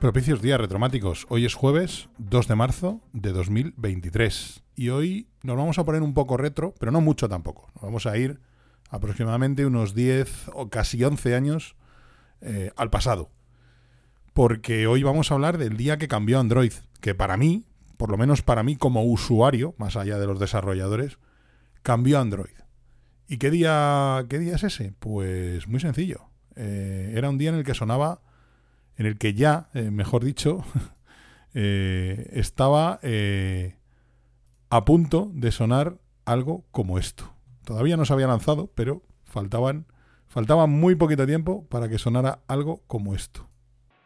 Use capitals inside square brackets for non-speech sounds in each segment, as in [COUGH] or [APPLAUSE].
Propicios días retromáticos. Hoy es jueves 2 de marzo de 2023. Y hoy nos vamos a poner un poco retro, pero no mucho tampoco. Nos vamos a ir aproximadamente unos 10 o casi 11 años eh, al pasado. Porque hoy vamos a hablar del día que cambió Android. Que para mí, por lo menos para mí como usuario, más allá de los desarrolladores, cambió Android. ¿Y qué día, qué día es ese? Pues muy sencillo. Eh, era un día en el que sonaba en el que ya, eh, mejor dicho, [LAUGHS] eh, estaba eh, a punto de sonar algo como esto. Todavía no se había lanzado, pero faltaban, faltaba muy poquito tiempo para que sonara algo como esto.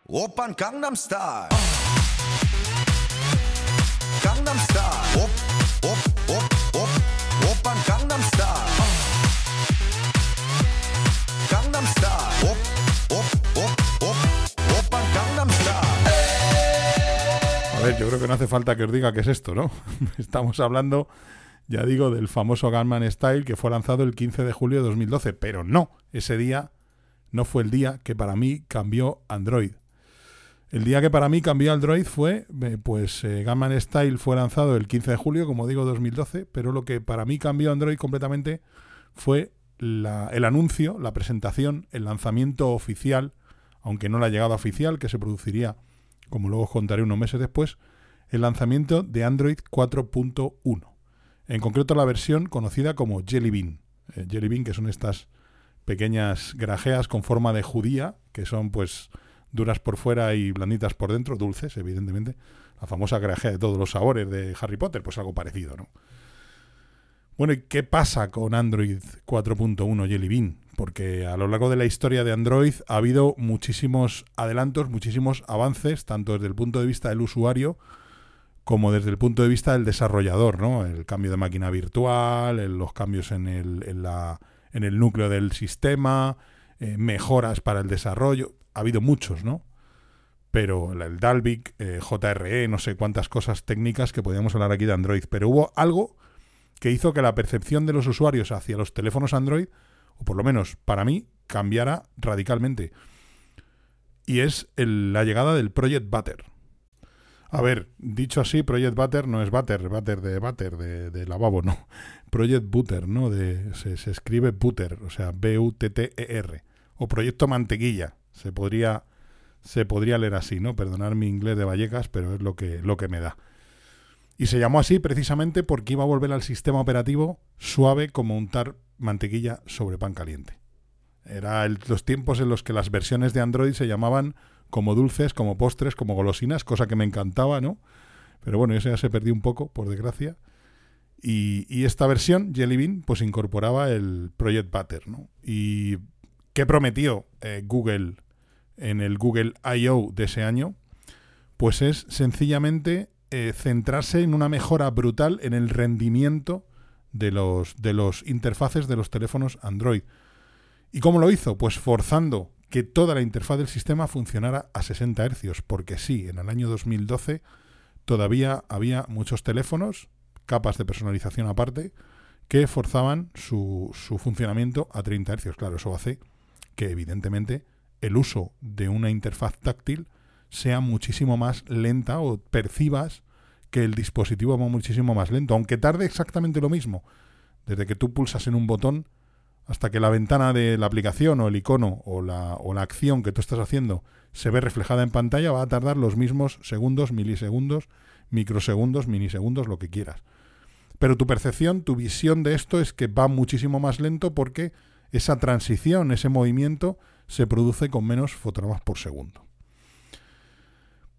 Open Gangnam Style. Ver, yo creo que no hace falta que os diga qué es esto, ¿no? [LAUGHS] Estamos hablando, ya digo, del famoso Gangnam Style que fue lanzado el 15 de julio de 2012, pero no, ese día no fue el día que para mí cambió Android. El día que para mí cambió Android fue, eh, pues eh, Gangnam Style fue lanzado el 15 de julio, como digo, 2012, pero lo que para mí cambió Android completamente fue el anuncio, la presentación, el lanzamiento oficial, aunque no la llegada oficial, que se produciría, como luego os contaré unos meses después, el lanzamiento de Android 4.1. En concreto la versión conocida como Jelly Bean. Eh, Jelly Bean, que son estas pequeñas grajeas con forma de judía, que son pues duras por fuera y blanditas por dentro, dulces, evidentemente. La famosa grajea de todos los sabores de Harry Potter, pues algo parecido, ¿no? Bueno, ¿y qué pasa con Android 4.1 Jelly Bean? Porque a lo largo de la historia de Android ha habido muchísimos adelantos, muchísimos avances, tanto desde el punto de vista del usuario como desde el punto de vista del desarrollador, ¿no? El cambio de máquina virtual, los cambios en el, en la- en el núcleo del sistema, eh, mejoras para el desarrollo. Ha habido muchos, ¿no? Pero el- el Dalvik, eh, JRE, no sé cuántas cosas técnicas que podíamos hablar aquí de Android. Pero hubo algo que hizo que la percepción de los usuarios hacia los teléfonos Android, o por lo menos para mí, cambiara radicalmente. Y es la llegada del Project Butter. A ver, dicho así, Project Butter no es Butter, Butter de Butter, de, de lavabo, no. Project Butter, ¿no? De, se, se escribe Butter, o sea, B-U-T-T-E-R. O Proyecto Mantequilla, se podría, se podría leer así, ¿no? Perdonar mi inglés de Vallecas, pero es lo que, lo que me da. Y se llamó así precisamente porque iba a volver al sistema operativo suave como untar mantequilla sobre pan caliente. Era el- los tiempos en los que las versiones de Android se llamaban como dulces, como postres, como golosinas, cosa que me encantaba, ¿no? Pero bueno, eso ya se perdió un poco, por desgracia. Y, esta versión, Jelly Bean, pues incorporaba el Project Butter, ¿no? ¿Y qué prometió eh, Google en el Google I.O. de ese año? Pues es sencillamente eh, centrarse en una mejora brutal en el rendimiento de los, de los interfaces de los teléfonos Android. ¿Y cómo lo hizo? Pues forzando que toda la interfaz del sistema funcionara a 60 Hz, porque sí, en el año 2012 todavía había muchos teléfonos, capas de personalización aparte, que forzaban su, su funcionamiento a 30 Hz. Claro, eso hace que evidentemente el uso de una interfaz táctil sea muchísimo más lenta o percibas que el dispositivo va muchísimo más lento, aunque tarde exactamente lo mismo. Desde que tú pulsas en un botón hasta que la ventana de la aplicación o el icono o la, o la acción que tú estás haciendo se ve reflejada en pantalla, va a tardar los mismos segundos, milisegundos, microsegundos, minisegundos, lo que quieras. Pero tu percepción, tu visión de esto es que va muchísimo más lento porque esa transición, ese movimiento, se produce con menos fotogramas por segundo.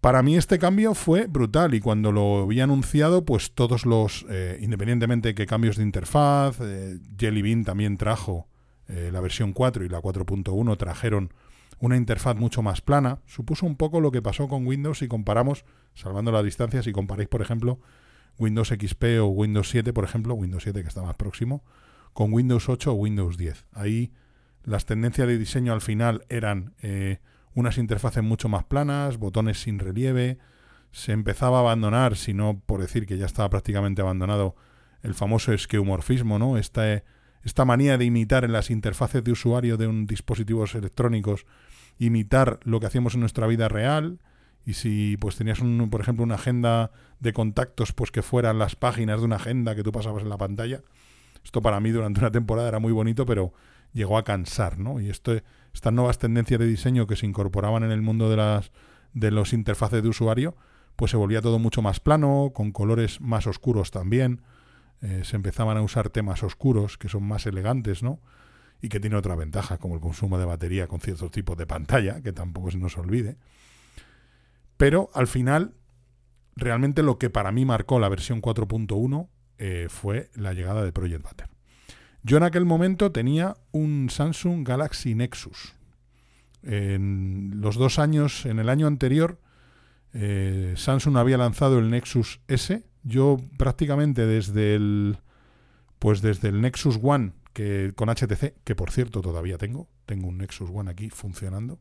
Para mí este cambio fue brutal y cuando lo había anunciado, pues todos los, eh, independientemente de que cambios de interfaz, eh, Jelly Bean también trajo eh, la versión 4 y la 4.1 trajeron una interfaz mucho más plana, supuso un poco lo que pasó con Windows si comparamos, salvando las distancias, si comparáis, por ejemplo, Windows XP o Windows 7, por ejemplo, Windows 7 que está más próximo, con Windows 8 o Windows 10. Ahí las tendencias de diseño al final eran unas interfaces mucho más planas, botones sin relieve, se empezaba a abandonar, si no por decir que ya estaba prácticamente abandonado, el famoso esqueumorfismo, ¿no? Esta, esta manía de imitar en las interfaces de usuario de un dispositivos electrónicos imitar lo que hacíamos en nuestra vida real. Y si pues tenías un, por ejemplo una agenda de contactos pues que fueran las páginas de una agenda que tú pasabas en la pantalla. Esto para mí durante una temporada era muy bonito pero llegó a cansar no y esto estas nuevas tendencias de diseño que se incorporaban en el mundo de las de los interfaces de usuario pues se volvía todo mucho más plano con colores más oscuros también eh, se empezaban a usar temas oscuros que son más elegantes no y que tiene otra ventaja, como el consumo de batería con ciertos tipos de pantalla, que tampoco se nos olvide. Pero al final, realmente lo que para mí marcó la versión 4.1 eh, fue la llegada de Project Butter. Yo en aquel momento tenía un Samsung Galaxy Nexus. En los dos años, en el año anterior, eh, Samsung había lanzado el Nexus S. Yo prácticamente desde el, pues desde el Nexus One que con HTC, que por cierto todavía tengo, tengo un Nexus One aquí funcionando.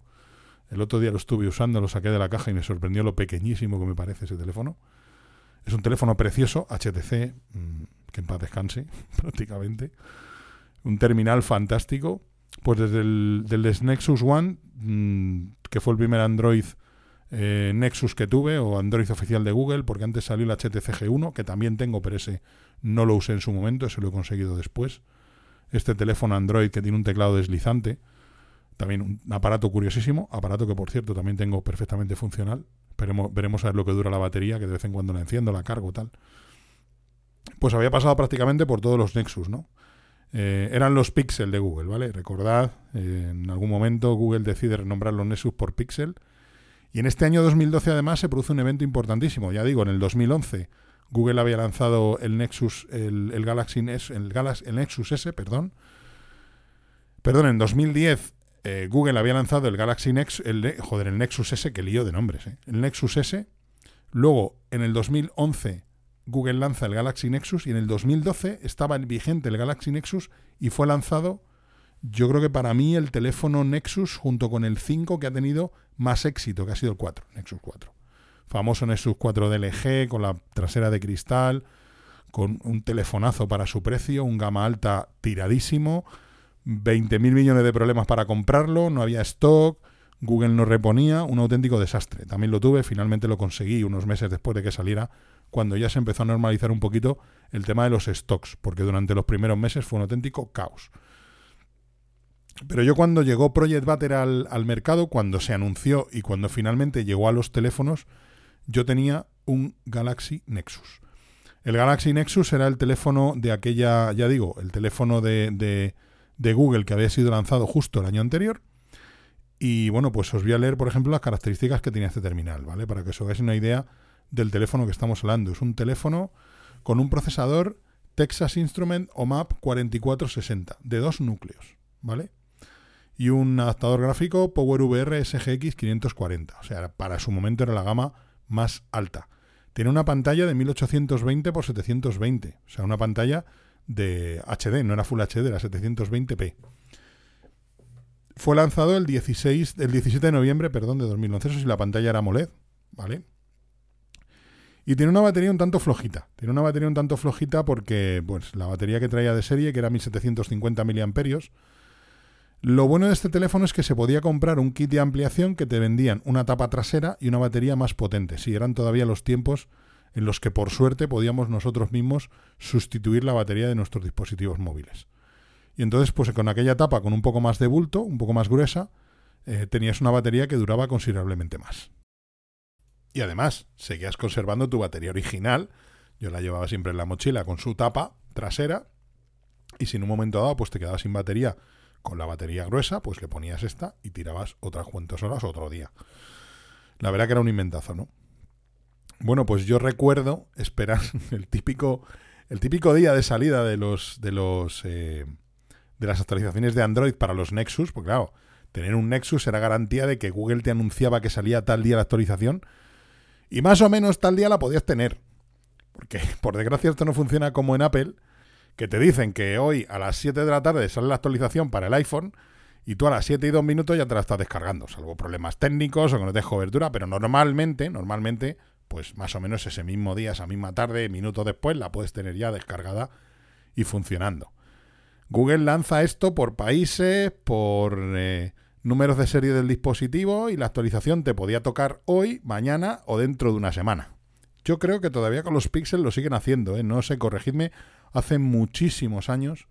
El otro día lo estuve usando, lo saqué de la caja y me sorprendió lo pequeñísimo que me parece ese teléfono. Es un teléfono precioso, HTC, mm, que en paz descanse, [LAUGHS] prácticamente. Un terminal fantástico. Pues desde el del Nexus One, mm, que fue el primer Android eh, Nexus que tuve, o Android oficial de Google, porque antes salió el HTC G1, que también tengo, pero ese no lo usé en su momento, ese lo he conseguido después este teléfono Android que tiene un teclado deslizante. También un aparato curiosísimo, aparato que por cierto también tengo perfectamente funcional. Veremos, veremos a ver lo que dura la batería, que de vez en cuando la enciendo, la cargo, tal. Pues había pasado prácticamente por todos los Nexus, ¿no? Eh, eran los Pixel de Google, ¿vale? Recordad, eh, en algún momento Google decide renombrar los Nexus por Pixel. Y en este año 2012 además se produce un evento importantísimo. Ya digo, en el 2011 Google había lanzado el Nexus, el, Galaxy el, Galaxy, el Nexus S, perdón. Perdón, en 2010 eh, Google había lanzado el Galaxy Nexus, el, joder, el Nexus S, que lío de nombres, el Nexus S. Luego, en el 2011, Google lanza el Galaxy Nexus y en el 2012 estaba vigente el Galaxy Nexus y fue lanzado, yo creo que para mí, el teléfono Nexus junto con el 5 que ha tenido más éxito, que ha sido el 4, Nexus 4 famoso Nexus 4 DLG con la trasera de cristal, con un telefonazo para su precio, un gama alta tiradísimo, 20.000 millones de problemas para comprarlo, no había stock, Google no reponía, un auténtico desastre. También lo tuve, finalmente lo conseguí unos meses después de que saliera, cuando ya se empezó a normalizar un poquito el tema de los stocks, porque durante los primeros meses fue un auténtico caos. Pero yo cuando llegó Project Butter al, mercado, cuando se anunció y cuando finalmente llegó a los teléfonos, yo tenía un Galaxy Nexus. El Galaxy Nexus era el teléfono de aquella, ya digo, el teléfono de, de, Google que había sido lanzado justo el año anterior. Y bueno, pues os voy a leer, por ejemplo, las características que tenía este terminal, ¿vale? Para que os hagáis una idea del teléfono que estamos hablando. Es un teléfono con un procesador Texas Instrument OMAP 4460 de dos núcleos, ¿vale? Y un adaptador gráfico PowerVR SGX 540. O sea, para su momento era la gama más alta. Tiene una pantalla de 1820 x 720, o sea, una pantalla de HD, no era Full HD, era 720p. Fue lanzado el 16, el 17 de noviembre, perdón, de 2011, eso sí, la pantalla era AMOLED, ¿vale? Y tiene una batería un tanto flojita. Tiene una batería un tanto flojita porque, pues, la batería que traía de serie, que era 1750 miliamperios, lo bueno de este teléfono es que se podía comprar un kit de ampliación que te vendían una tapa trasera y una batería más potente. Si eran todavía los tiempos en los que por suerte podíamos nosotros mismos sustituir la batería de nuestros dispositivos móviles. Y entonces, pues con aquella tapa con un poco más de bulto, un poco más gruesa, eh, tenías una batería que duraba considerablemente más. Y además, seguías conservando tu batería original. Yo la llevaba siempre en la mochila con su tapa trasera. Y si en un momento dado, pues te quedabas sin batería con la batería gruesa, pues le ponías esta y tirabas otras cuantas horas otro día. La verdad que era un inventazo, ¿no? Bueno, pues yo recuerdo esperar [LAUGHS] el típico, el típico día de salida de los, de los, eh, de las actualizaciones de Android para los Nexus, porque claro, tener un Nexus era garantía de que Google te anunciaba que salía tal día la actualización y más o menos tal día la podías tener. Porque [LAUGHS] por desgracia esto no funciona como en Apple, que te dicen que hoy a las 7 de la tarde sale la actualización para el iPhone y tú a las 7 y 2 minutos ya te la estás descargando, salvo problemas técnicos o que no te cobertura, pero normalmente, normalmente, pues más o menos ese mismo día, esa misma tarde, minutos después, la puedes tener ya descargada y funcionando. Google lanza esto por países, por eh, números de serie del dispositivo y la actualización te podía tocar hoy, mañana o dentro de una semana. Yo creo que todavía con los Pixel lo siguen haciendo, ¿eh? no sé, corregidme, hace muchísimos años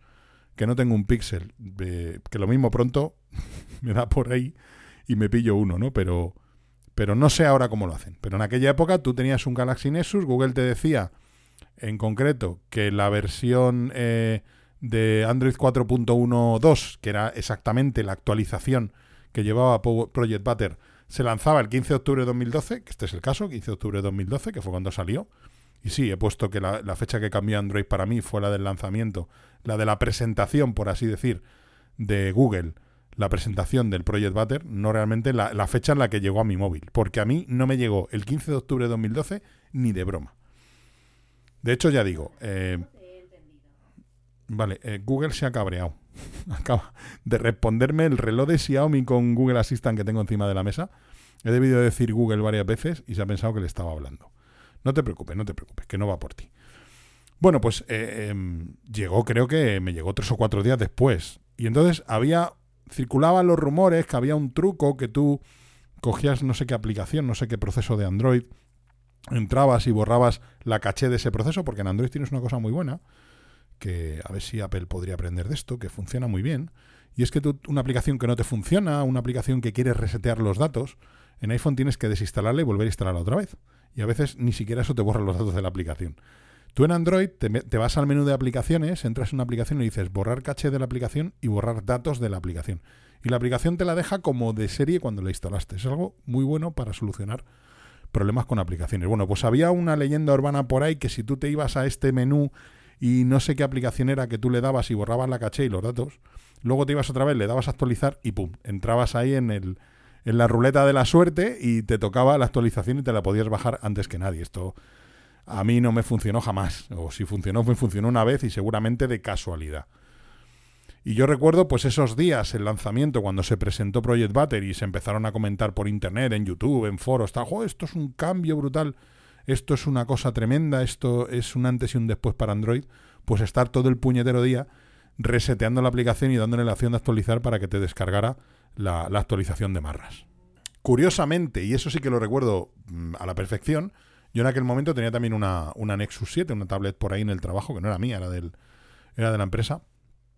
que no tengo un Pixel, eh, que lo mismo pronto [LAUGHS] me da por ahí y me pillo uno, ¿no? Pero, pero no sé ahora cómo lo hacen. Pero en aquella época tú tenías un Galaxy Nexus, Google te decía en concreto que la versión eh, de Android 4.12, que era exactamente la actualización que llevaba Project Butter, se lanzaba el 15 de octubre de 2012, que este es el caso, 15 de octubre de 2012, que fue cuando salió. Y sí, he puesto que la, fecha que cambió Android para mí fue la del lanzamiento, la de la presentación, por así decir, de Google, la presentación del Project Butter, no realmente la, fecha en la que llegó a mi móvil, porque a mí no me llegó el 15 de octubre de 2012 ni de broma. De hecho, ya digo, eh, vale, eh, Google se ha cabreado. [LAUGHS] Acaba de responderme el reloj de Xiaomi con Google Assistant que tengo encima de la mesa. He debido decir Google varias veces y se ha pensado que le estaba hablando. No te preocupes, no te preocupes, que no va por ti. Bueno, pues eh, em, llegó, creo que me llegó tres o cuatro días después. Y entonces había, circulaban los rumores que había un truco que tú cogías no sé qué aplicación, no sé qué proceso de Android, entrabas y borrabas la caché de ese proceso, porque en Android tienes una cosa muy buena, que a ver si Apple podría aprender de esto, que funciona muy bien. Y es que tú, una aplicación que no te funciona, una aplicación que quieres resetear los datos, en iPhone tienes que desinstalarla y volver a instalarla otra vez. Y a veces ni siquiera eso te borra los datos de la aplicación. Tú en Android te, te, vas al menú de aplicaciones, entras en una aplicación y dices borrar caché de la aplicación y borrar datos de la aplicación. Y la aplicación te la deja como de serie cuando la instalaste. Es algo muy bueno para solucionar problemas con aplicaciones. Bueno, pues había una leyenda urbana por ahí que si tú te ibas a este menú y no sé qué aplicación era que tú le dabas y borrabas la caché y los datos, luego te ibas otra vez, le dabas a actualizar y pum, entrabas ahí en el en la ruleta de la suerte y te tocaba la actualización y te la podías bajar antes que nadie. Esto a mí no me funcionó jamás, o si funcionó, me funcionó una vez y seguramente de casualidad. Y yo recuerdo pues esos días, el lanzamiento, cuando se presentó Project Battery y se empezaron a comentar por internet, en YouTube, en foros, tal, esto es un cambio brutal esto es una cosa tremenda, esto es un antes y un después para Android, pues estar todo el puñetero día reseteando la aplicación y dándole la opción de actualizar para que te descargara la, actualización de Marras. Curiosamente, y eso sí que lo recuerdo mm, a la perfección, yo en aquel momento tenía también una, una Nexus 7, una tablet por ahí en el trabajo, que no era mía, era, del, era de la empresa,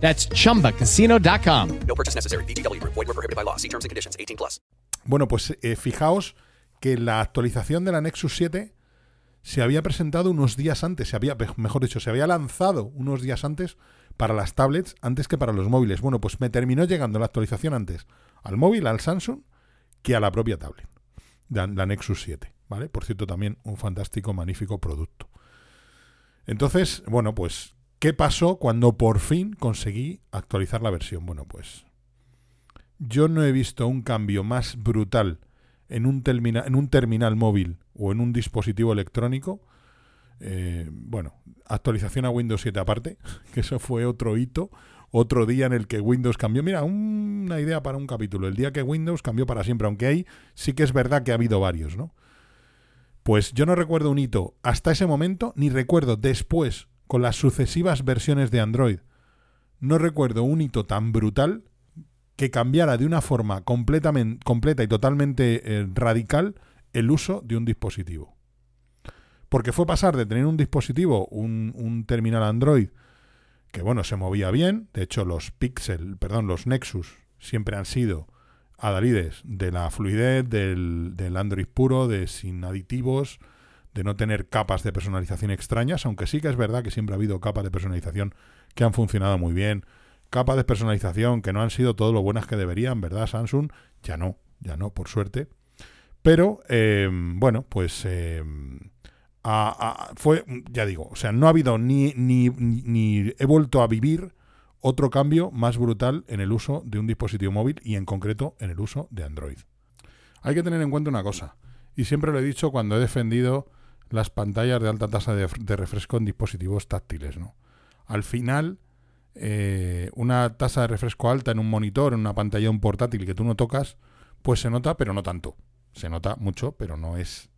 That's chumbacasino.com. No purchase necessary. BGW. Void were prohibited by law. See terms and conditions 18 plus. Bueno, pues eh, fijaos que la actualización de la Nexus 7 se había presentado unos días antes, se había, mejor dicho, se había lanzado unos días antes para las tablets antes que para los móviles. Bueno, pues me terminó llegando la actualización antes al móvil, al Samsung, que a la propia tablet, la, la Nexus 7. ¿Vale? Por cierto, también un fantástico, magnífico producto. Entonces, bueno, pues ¿Qué pasó cuando por fin conseguí actualizar la versión? Bueno, pues yo no he visto un cambio más brutal en un, en un terminal móvil o en un dispositivo electrónico. Eh, bueno, actualización a Windows 7 aparte, [LAUGHS] que eso fue otro hito, otro día en el que Windows cambió. Mira, una idea para un capítulo. El día que Windows cambió para siempre, aunque ahí sí que es verdad que ha habido varios, ¿no? Pues yo no recuerdo un hito hasta ese momento, ni recuerdo después, con las sucesivas versiones de Android. No recuerdo un hito tan brutal que cambiara de una forma completamente, completa y totalmente eh, radical el uso de un dispositivo. Porque fue pasar de tener un dispositivo, un, un terminal Android, que bueno, se movía bien. De hecho, los Pixel, perdón, los Nexus siempre han sido adalides de la fluidez, del, del Android puro, de sin aditivos, de no tener capas de personalización extrañas, aunque sí que es verdad que siempre ha habido capas de personalización que han funcionado muy bien. Capas de personalización que no han sido todo lo buenas que deberían, ¿verdad, Samsung? Ya no, ya no, por suerte. Pero, eh, bueno, pues eh, fue, ya digo, o sea, no ha habido ni, ni, ni he vuelto a vivir otro cambio más brutal en el uso de un dispositivo móvil y en concreto en el uso de Android. Hay que tener en cuenta una cosa, y siempre lo he dicho cuando he defendido las pantallas de alta tasa de, refresco en dispositivos táctiles. ¿no? Al final, eh, una tasa de refresco alta en un monitor, en una pantalla un portátil que tú no tocas, pues se nota, pero no tanto. Se nota mucho, pero no es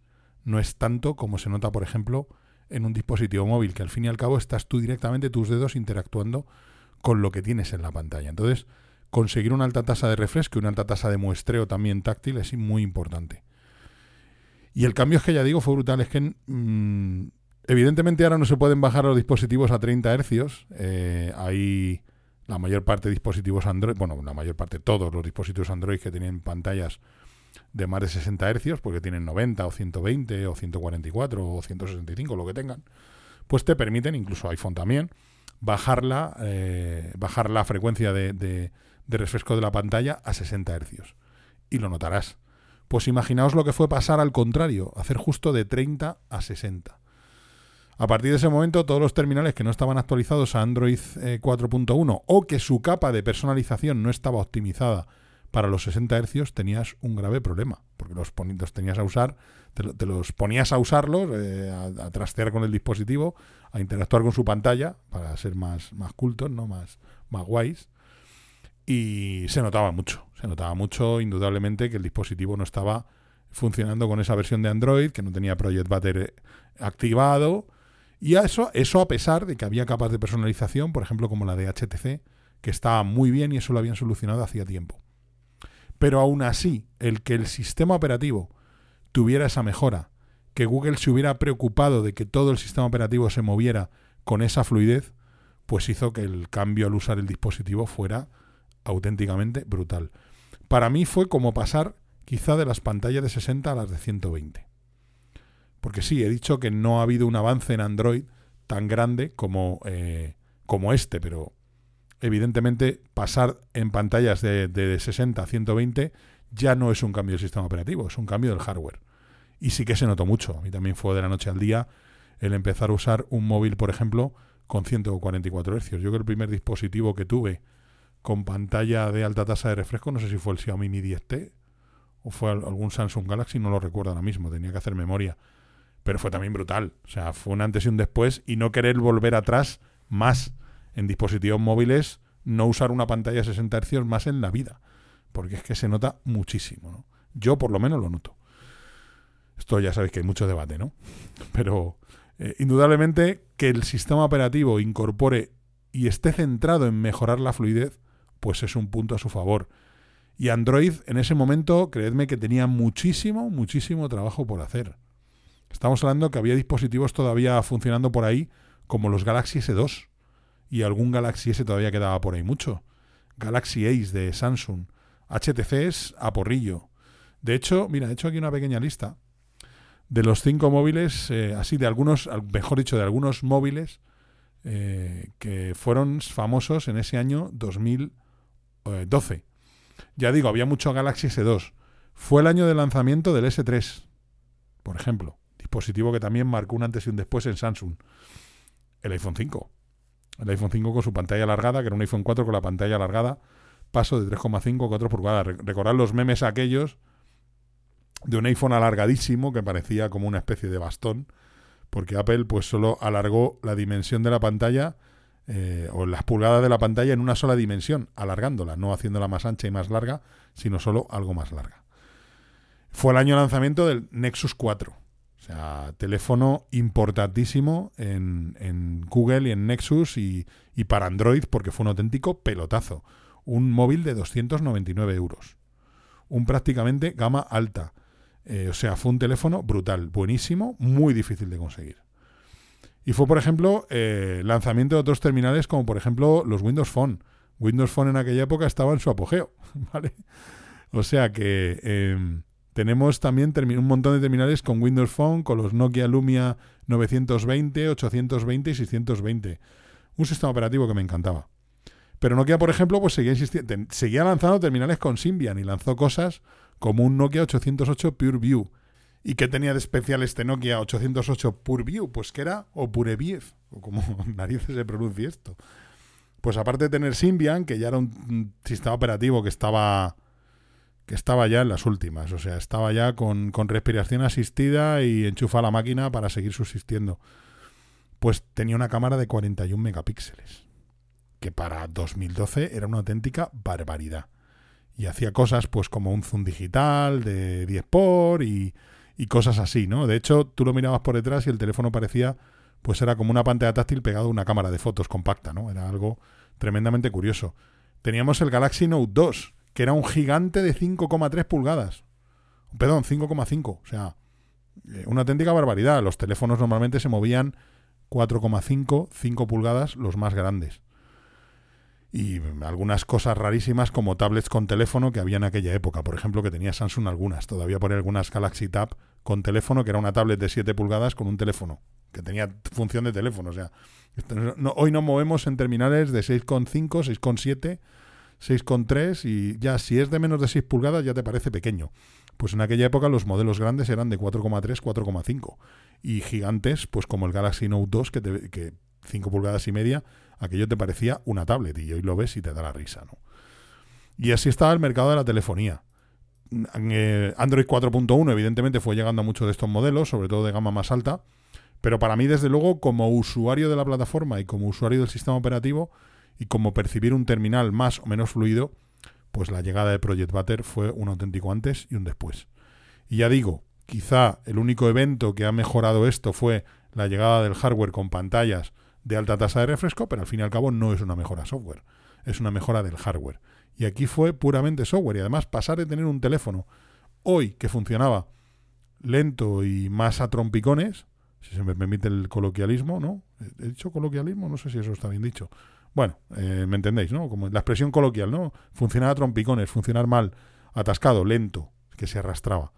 no es tanto como se nota, por ejemplo, en un dispositivo móvil, que al fin y al cabo estás tú directamente, tus dedos interactuando con lo que tienes en la pantalla. Entonces, conseguir una alta tasa de refresco y una alta tasa de muestreo también táctil es muy importante. Y el cambio es que ya digo fue brutal, es que mm, evidentemente ahora no se pueden bajar los dispositivos a 30 hercios. Eh, hay la mayor parte de dispositivos Android, bueno, la mayor parte, todos los dispositivos Android que tienen pantallas de más de 60 hercios, porque tienen 90 o 120 o 144 o 165, lo que tengan, pues te permiten, incluso iPhone también, bajar la, eh, bajar la frecuencia de, de, refresco de la pantalla a 60 hercios. Y lo notarás. Pues imaginaos lo que fue pasar al contrario, hacer justo de 30 a 60. A partir de ese momento, todos los terminales que no estaban actualizados a Android 4.1 eh, o que su capa de personalización no estaba optimizada para los 60 Hz tenías un grave problema, porque los, tenías a usar, te, los ponías a usarlos, eh, a, trastear con el dispositivo, a interactuar con su pantalla, para ser más, más cultos, ¿no? más, más guays, y se notaba mucho, se notaba mucho, indudablemente, que el dispositivo no estaba funcionando con esa versión de Android, que no tenía Project Butter activado, y eso, eso a pesar de que había capas de personalización, por ejemplo, como la de HTC, que estaba muy bien y eso lo habían solucionado hacía tiempo. Pero aún así, el que el sistema operativo tuviera esa mejora, que Google se hubiera preocupado de que todo el sistema operativo se moviera con esa fluidez, pues hizo que el cambio al usar el dispositivo fuera auténticamente brutal. Para mí fue como pasar quizá de las pantallas de 60 a las de 120. Porque sí, he dicho que no ha habido un avance en Android tan grande como, eh, como este, pero evidentemente pasar en pantallas de, 60 a 120 ya no es un cambio del sistema operativo, es un cambio del hardware. Y sí que se notó mucho. A mí también fue de la noche al día el empezar a usar un móvil, por ejemplo, con 144 Hz. Yo que el primer dispositivo que tuve con pantalla de alta tasa de refresco, no sé si fue el Xiaomi Mi 10T o fue algún Samsung Galaxy, no lo recuerdo ahora mismo, tenía que hacer memoria. Pero fue también brutal. O sea, fue un antes y un después y no querer volver atrás más en dispositivos móviles no usar una pantalla 60 Hz más en la vida, porque es que se nota muchísimo. ¿no? Yo por lo menos lo noto. Esto ya sabéis que hay mucho debate, ¿no? [LAUGHS] Pero eh, indudablemente que el sistema operativo incorpore y esté centrado en mejorar la fluidez, pues es un punto a su favor. Y Android en ese momento, creedme que tenía muchísimo, muchísimo trabajo por hacer. Estamos hablando que había dispositivos todavía funcionando por ahí, como los Galaxy S2, y algún Galaxy S todavía quedaba por ahí mucho. Galaxy Ace de Samsung. HTC es a porrillo. De hecho, mira, he hecho aquí una pequeña lista de los cinco móviles, eh, así de algunos, mejor dicho, de algunos móviles eh, que fueron famosos en ese año 2012. Ya digo, había mucho Galaxy S2. Fue el año de lanzamiento del S3, por ejemplo. Dispositivo que también marcó un antes y un después en Samsung. El iPhone 5 el iPhone 5 con su pantalla alargada, que era un iPhone 4 con la pantalla alargada, paso de 3,5 a 4 pulgadas. Recordad los memes aquellos de un iPhone alargadísimo que parecía como una especie de bastón, porque Apple pues solo alargó la dimensión de la pantalla eh, o las pulgadas de la pantalla en una sola dimensión, alargándola, no haciéndola más ancha y más larga, sino solo algo más larga. Fue el año de lanzamiento del Nexus 4. O sea, teléfono importantísimo en, en Google y en Nexus y, y para Android porque fue un auténtico pelotazo. Un móvil de 299 euros. Un prácticamente gama alta. Eh, o sea, fue un teléfono brutal, buenísimo, muy difícil de conseguir. Y fue, por ejemplo, eh, lanzamiento de otros terminales como, por ejemplo, los Windows Phone. Windows Phone en aquella época estaba en su apogeo, [LAUGHS] ¿vale? O sea que em, tenemos también un montón de terminales con Windows Phone, con los Nokia Lumia 920, 820 y 620. Un sistema operativo que me encantaba. Pero Nokia, por ejemplo, pues seguía, seguía lanzando terminales con Symbian y lanzó cosas como un Nokia 808 PureView. ¿Y qué tenía de especial este Nokia 808 PureView? Pues que era o PureView, o como [LAUGHS] narices se pronuncie esto. Pues aparte de tener Symbian, que ya era un, un sistema operativo que estaba que estaba ya en las últimas, o sea, estaba ya con, con respiración asistida y enchufa la máquina para seguir subsistiendo. Pues tenía una cámara de 41 megapíxeles, que para 2012 era una auténtica barbaridad. Y hacía cosas pues como un zoom digital de 10 por y, y cosas así, ¿no? De hecho, tú lo mirabas por detrás y el teléfono parecía, pues era como una pantalla táctil pegado a una cámara de fotos compacta, ¿no? Era algo tremendamente curioso. Teníamos el Galaxy Note 2, que era un gigante de 5,3 pulgadas. Perdón, 5,5. O sea, eh, una auténtica barbaridad. Los teléfonos normalmente se movían 4,5, 5 pulgadas, los más grandes. Y algunas cosas rarísimas como tablets con teléfono que había en aquella época. Por ejemplo, que tenía Samsung algunas. Todavía ahí algunas Galaxy Tab con teléfono, que era una tablet de 7 pulgadas con un teléfono. Que tenía función de teléfono. O sea, no- hoy nos movemos en terminales de 6,5, 6,7, 6,3 y ya si es de menos de 6 pulgadas ya te parece pequeño. Pues en aquella época los modelos grandes eran de 4,3, 4,5 y gigantes, pues como el Galaxy Note 2 que, te- que 5 pulgadas y media, aquello te parecía una tablet y hoy lo ves y te da la risa, ¿no? Y así estaba el mercado de la telefonía. Eh, Android 4.1 evidentemente fue llegando a muchos de estos modelos, sobre todo de gama más alta, pero para mí desde luego como usuario de la plataforma y como usuario del sistema operativo y como percibir un terminal más o menos fluido, pues la llegada de Project Butter fue un auténtico antes y un después. Y ya digo, quizá el único evento que ha mejorado esto fue la llegada del hardware con pantallas de alta tasa de refresco, pero al fin y al cabo no es una mejora software, es una mejora del hardware. Y aquí fue puramente software y además pasar de tener un teléfono hoy que funcionaba lento y más a trompicones, si se me permite el coloquialismo, ¿no? ¿He dicho coloquialismo? No sé si eso está bien dicho. Bueno, eh, me entendéis, ¿no? Como la expresión coloquial, ¿no? Funcionar a trompicones, funcionar mal, atascado, lento, que se arrastraba.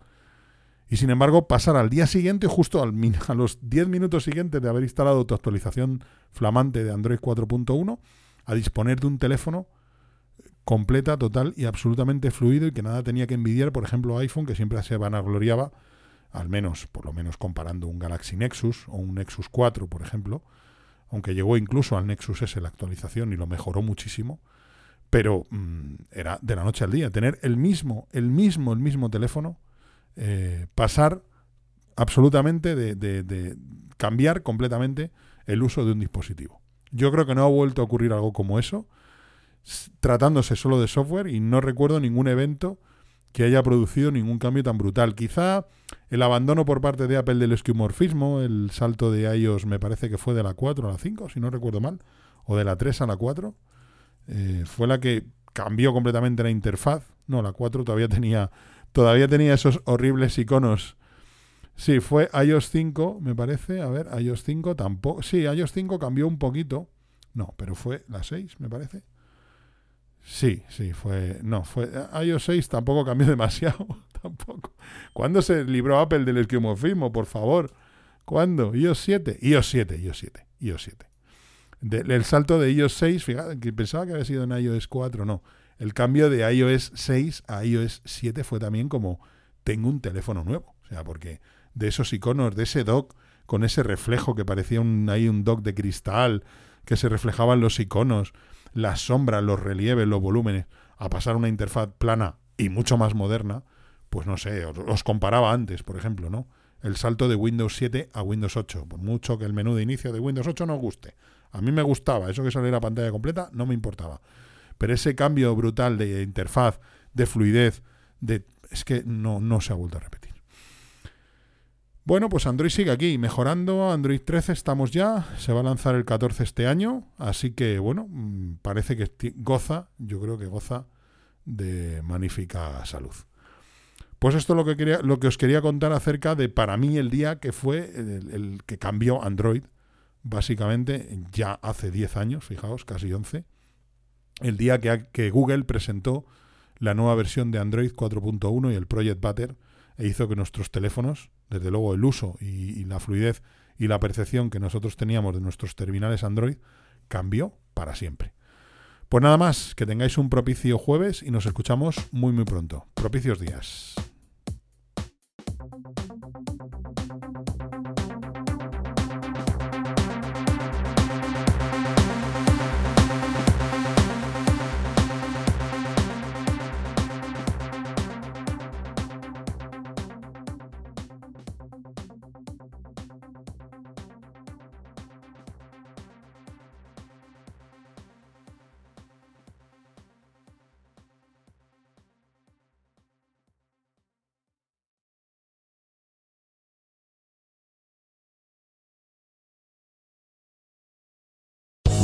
Y sin embargo, pasar al día siguiente, justo [LAUGHS] a los 10 minutos siguientes de haber instalado tu actualización flamante de Android 4.1, a disponer de un teléfono completa, total y absolutamente fluido y que nada tenía que envidiar, por ejemplo, iPhone, que siempre se vanagloriaba, al menos, por lo menos comparando un Galaxy Nexus o un Nexus 4, por ejemplo, aunque llegó incluso al Nexus S la actualización y lo mejoró muchísimo, pero mm, era de la noche al día, tener el mismo, el mismo, el mismo teléfono, eh, pasar absolutamente de, cambiar completamente el uso de un dispositivo. Yo creo que no ha vuelto a ocurrir algo como eso, tratándose solo de software y no recuerdo ningún evento que haya producido ningún cambio tan brutal. Quizá el abandono por parte de Apple del esquimorfismo, el salto de iOS me parece que fue de la 4 a la 5, si no recuerdo mal, o de la 3 a la 4, eh, fue la que cambió completamente la interfaz. No, la 4 todavía tenía, todavía tenía esos horribles iconos. Sí, fue iOS 5, me parece. A ver, iOS 5 tampoco. Sí, iOS 5 cambió un poquito. No, pero fue la 6, me parece. Sí, sí, fue. No, fue. iOS 6 tampoco cambió [LAUGHS] demasiado. tampoco. ¿Cuándo se libró Apple del esquimorfismo, por favor? ¿Cuándo? iOS 7. iOS 7, iOS 7, iOS 7. De- el salto de iOS 6, fíjate, pensaba que había sido en iOS 4, no. El cambio de iOS 6 a iOS 7 fue también como tengo un teléfono nuevo. O sea, porque de esos iconos, de ese dock, con ese reflejo que parecía un, ahí un dock de cristal, que se reflejaban los iconos, las sombras, los relieves, los volúmenes, a pasar a una interfaz plana y mucho más moderna, pues no sé, os, comparaba antes, por ejemplo, ¿no? El salto de Windows 7 a Windows 8, por mucho que el menú de inicio de Windows 8 no os guste. A mí me gustaba, eso que saliera pantalla completa no me importaba. Pero ese cambio brutal de interfaz, de fluidez, de es que no, no se ha vuelto a repetir. Bueno, pues Android sigue aquí, mejorando. Android 13 estamos ya, se va a lanzar el 14 este año, así que bueno, mm, parece que goza, yo creo que goza de magnífica salud. Pues esto es lo que, quería, lo que os quería contar acerca de para mí el día que fue el, el que cambió Android, básicamente ya hace 10 años, fijaos, casi 11, el día que, Google presentó la nueva versión de Android 4.1 y el Project Butter e hizo que nuestros teléfonos, desde luego el uso y, y la fluidez y la percepción que nosotros teníamos de nuestros terminales Android cambió para siempre. Pues nada más, que tengáis un propicio jueves y nos escuchamos muy muy pronto. Propicios días.